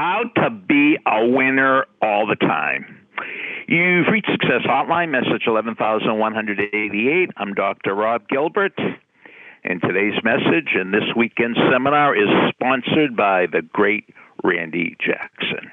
How to be a winner all the time. You've reached Success Hotline, message 11188. I'm Dr. Rob Gilbert. And today's message and this weekend's seminar is sponsored by the great Randy Jackson.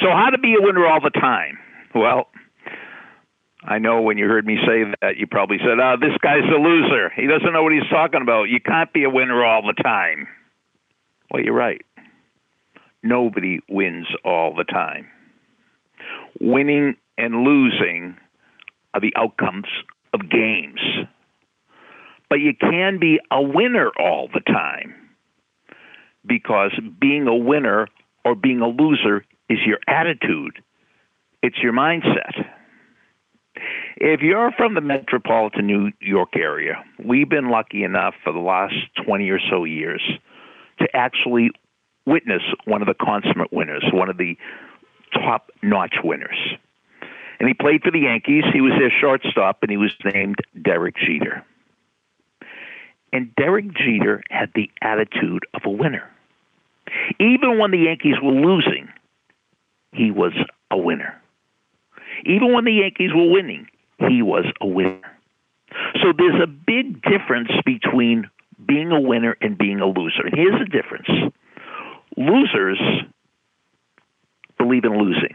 So, how to be a winner all the time? Well, I know when you heard me say that, you probably said, oh, this guy's a loser. He doesn't know what he's talking about. You can't be a winner all the time. Well, you're right. Nobody wins all the time. Winning and losing are the outcomes of games. But you can be a winner all the time because being a winner or being a loser is your attitude, it's your mindset. If you're from the metropolitan New York area, we've been lucky enough for the last 20 or so years to actually witness one of the consummate winners, one of the top notch winners. And he played for the Yankees. He was their shortstop, and he was named Derek Jeter. And Derek Jeter had the attitude of a winner. Even when the Yankees were losing, he was a winner. Even when the Yankees were winning, he was a winner. So there's a big difference between being a winner and being a loser. And here's the difference losers believe in losing,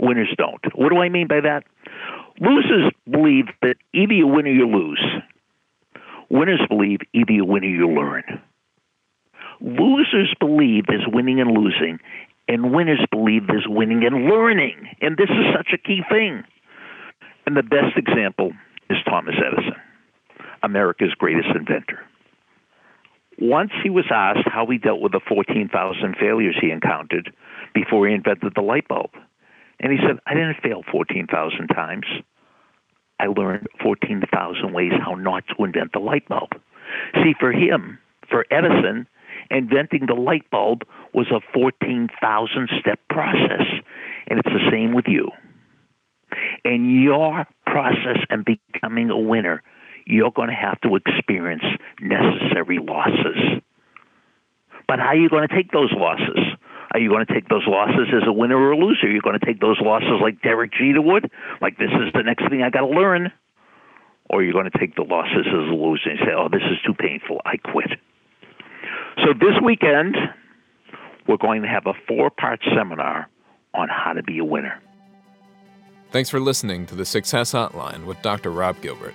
winners don't. What do I mean by that? Losers believe that either you win or you lose. Winners believe either you win or you learn. Losers believe there's winning and losing, and winners believe there's winning and learning. And this is such a key thing. And the best example is Thomas Edison, America's greatest inventor. Once he was asked how he dealt with the 14,000 failures he encountered before he invented the light bulb. And he said, I didn't fail 14,000 times. I learned 14,000 ways how not to invent the light bulb. See, for him, for Edison, inventing the light bulb was a 14,000 step process. And it's the same with you. In your process and becoming a winner, you're going to have to experience necessary losses. But how are you going to take those losses? Are you going to take those losses as a winner or a loser? Are you going to take those losses like Derek Jeter would? Like, this is the next thing I got to learn? Or are you going to take the losses as a loser and say, oh, this is too painful, I quit? So this weekend, we're going to have a four part seminar on how to be a winner. Thanks for listening to the Success Hotline with Dr. Rob Gilbert